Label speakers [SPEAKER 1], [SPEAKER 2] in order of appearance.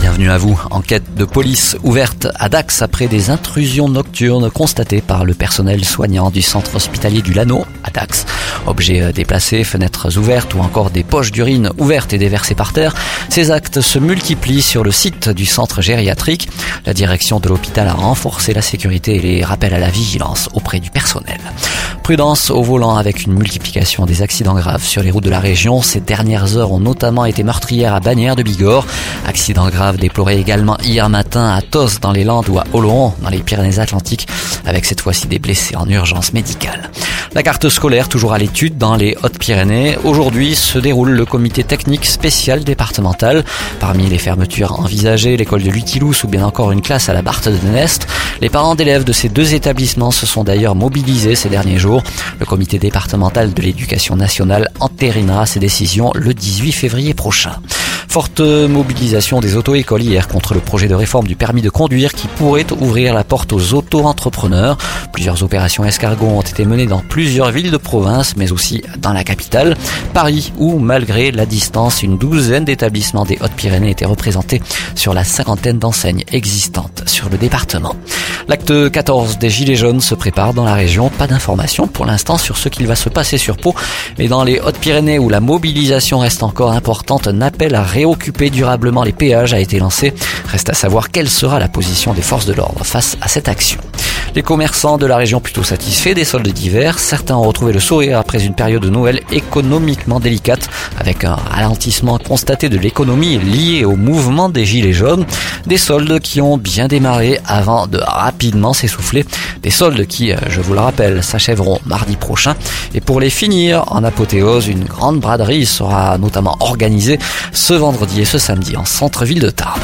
[SPEAKER 1] Bienvenue à vous. Enquête de police ouverte à Dax après des intrusions nocturnes constatées par le personnel soignant du centre hospitalier du Lano à Dax. Objets euh, déplacés, fenêtres ouvertes ou encore des poches d'urine ouvertes et déversées par terre. Ces actes se multiplient sur le site du centre gériatrique. La direction de l'hôpital a renforcé la sécurité et les rappels à la vigilance auprès du personnel. Prudence au volant avec une multiplication des accidents graves sur les routes de la région. Ces dernières heures ont notamment été meurtrières à Bagnères de Bigorre. Accident grave déploré également hier matin à Tos dans les Landes ou à Oloron dans les Pyrénées-Atlantiques avec cette fois-ci des blessés en urgence médicale. La carte scolaire toujours à l'étude dans les Hautes-Pyrénées. Aujourd'hui se déroule le comité technique spécial départemental. Parmi les fermetures envisagées, l'école de Lutilous ou bien encore une classe à la Barthe de Nest. Les parents d'élèves de ces deux établissements se sont d'ailleurs mobilisés ces derniers jours. Le comité départemental de l'éducation nationale entérinera ses décisions le 18 février prochain. Forte mobilisation des auto-écoles contre le projet de réforme du permis de conduire qui pourrait ouvrir la porte aux auto-entrepreneurs. Plusieurs opérations escargots ont été menées dans plusieurs villes de province, mais aussi dans la capitale, Paris, où malgré la distance, une douzaine d'établissements des Hautes-Pyrénées étaient représentés sur la cinquantaine d'enseignes existantes sur le département. L'acte 14 des Gilets jaunes se prépare dans la région. Pas d'informations pour l'instant sur ce qu'il va se passer sur Pau, mais dans les Hautes-Pyrénées où la mobilisation reste encore importante, un appel à réoccuper durablement les péages a été lancé. Reste à savoir quelle sera la position des forces de l'ordre face à cette action. Les commerçants de la région plutôt satisfaits des soldes d'hiver. Certains ont retrouvé le sourire après une période de Noël économiquement délicate avec un ralentissement constaté de l'économie lié au mouvement des gilets jaunes. Des soldes qui ont bien démarré avant de rapidement s'essouffler. Des soldes qui, je vous le rappelle, s'achèveront mardi prochain. Et pour les finir en apothéose, une grande braderie sera notamment organisée ce vendredi et ce samedi en centre-ville de Tarbes.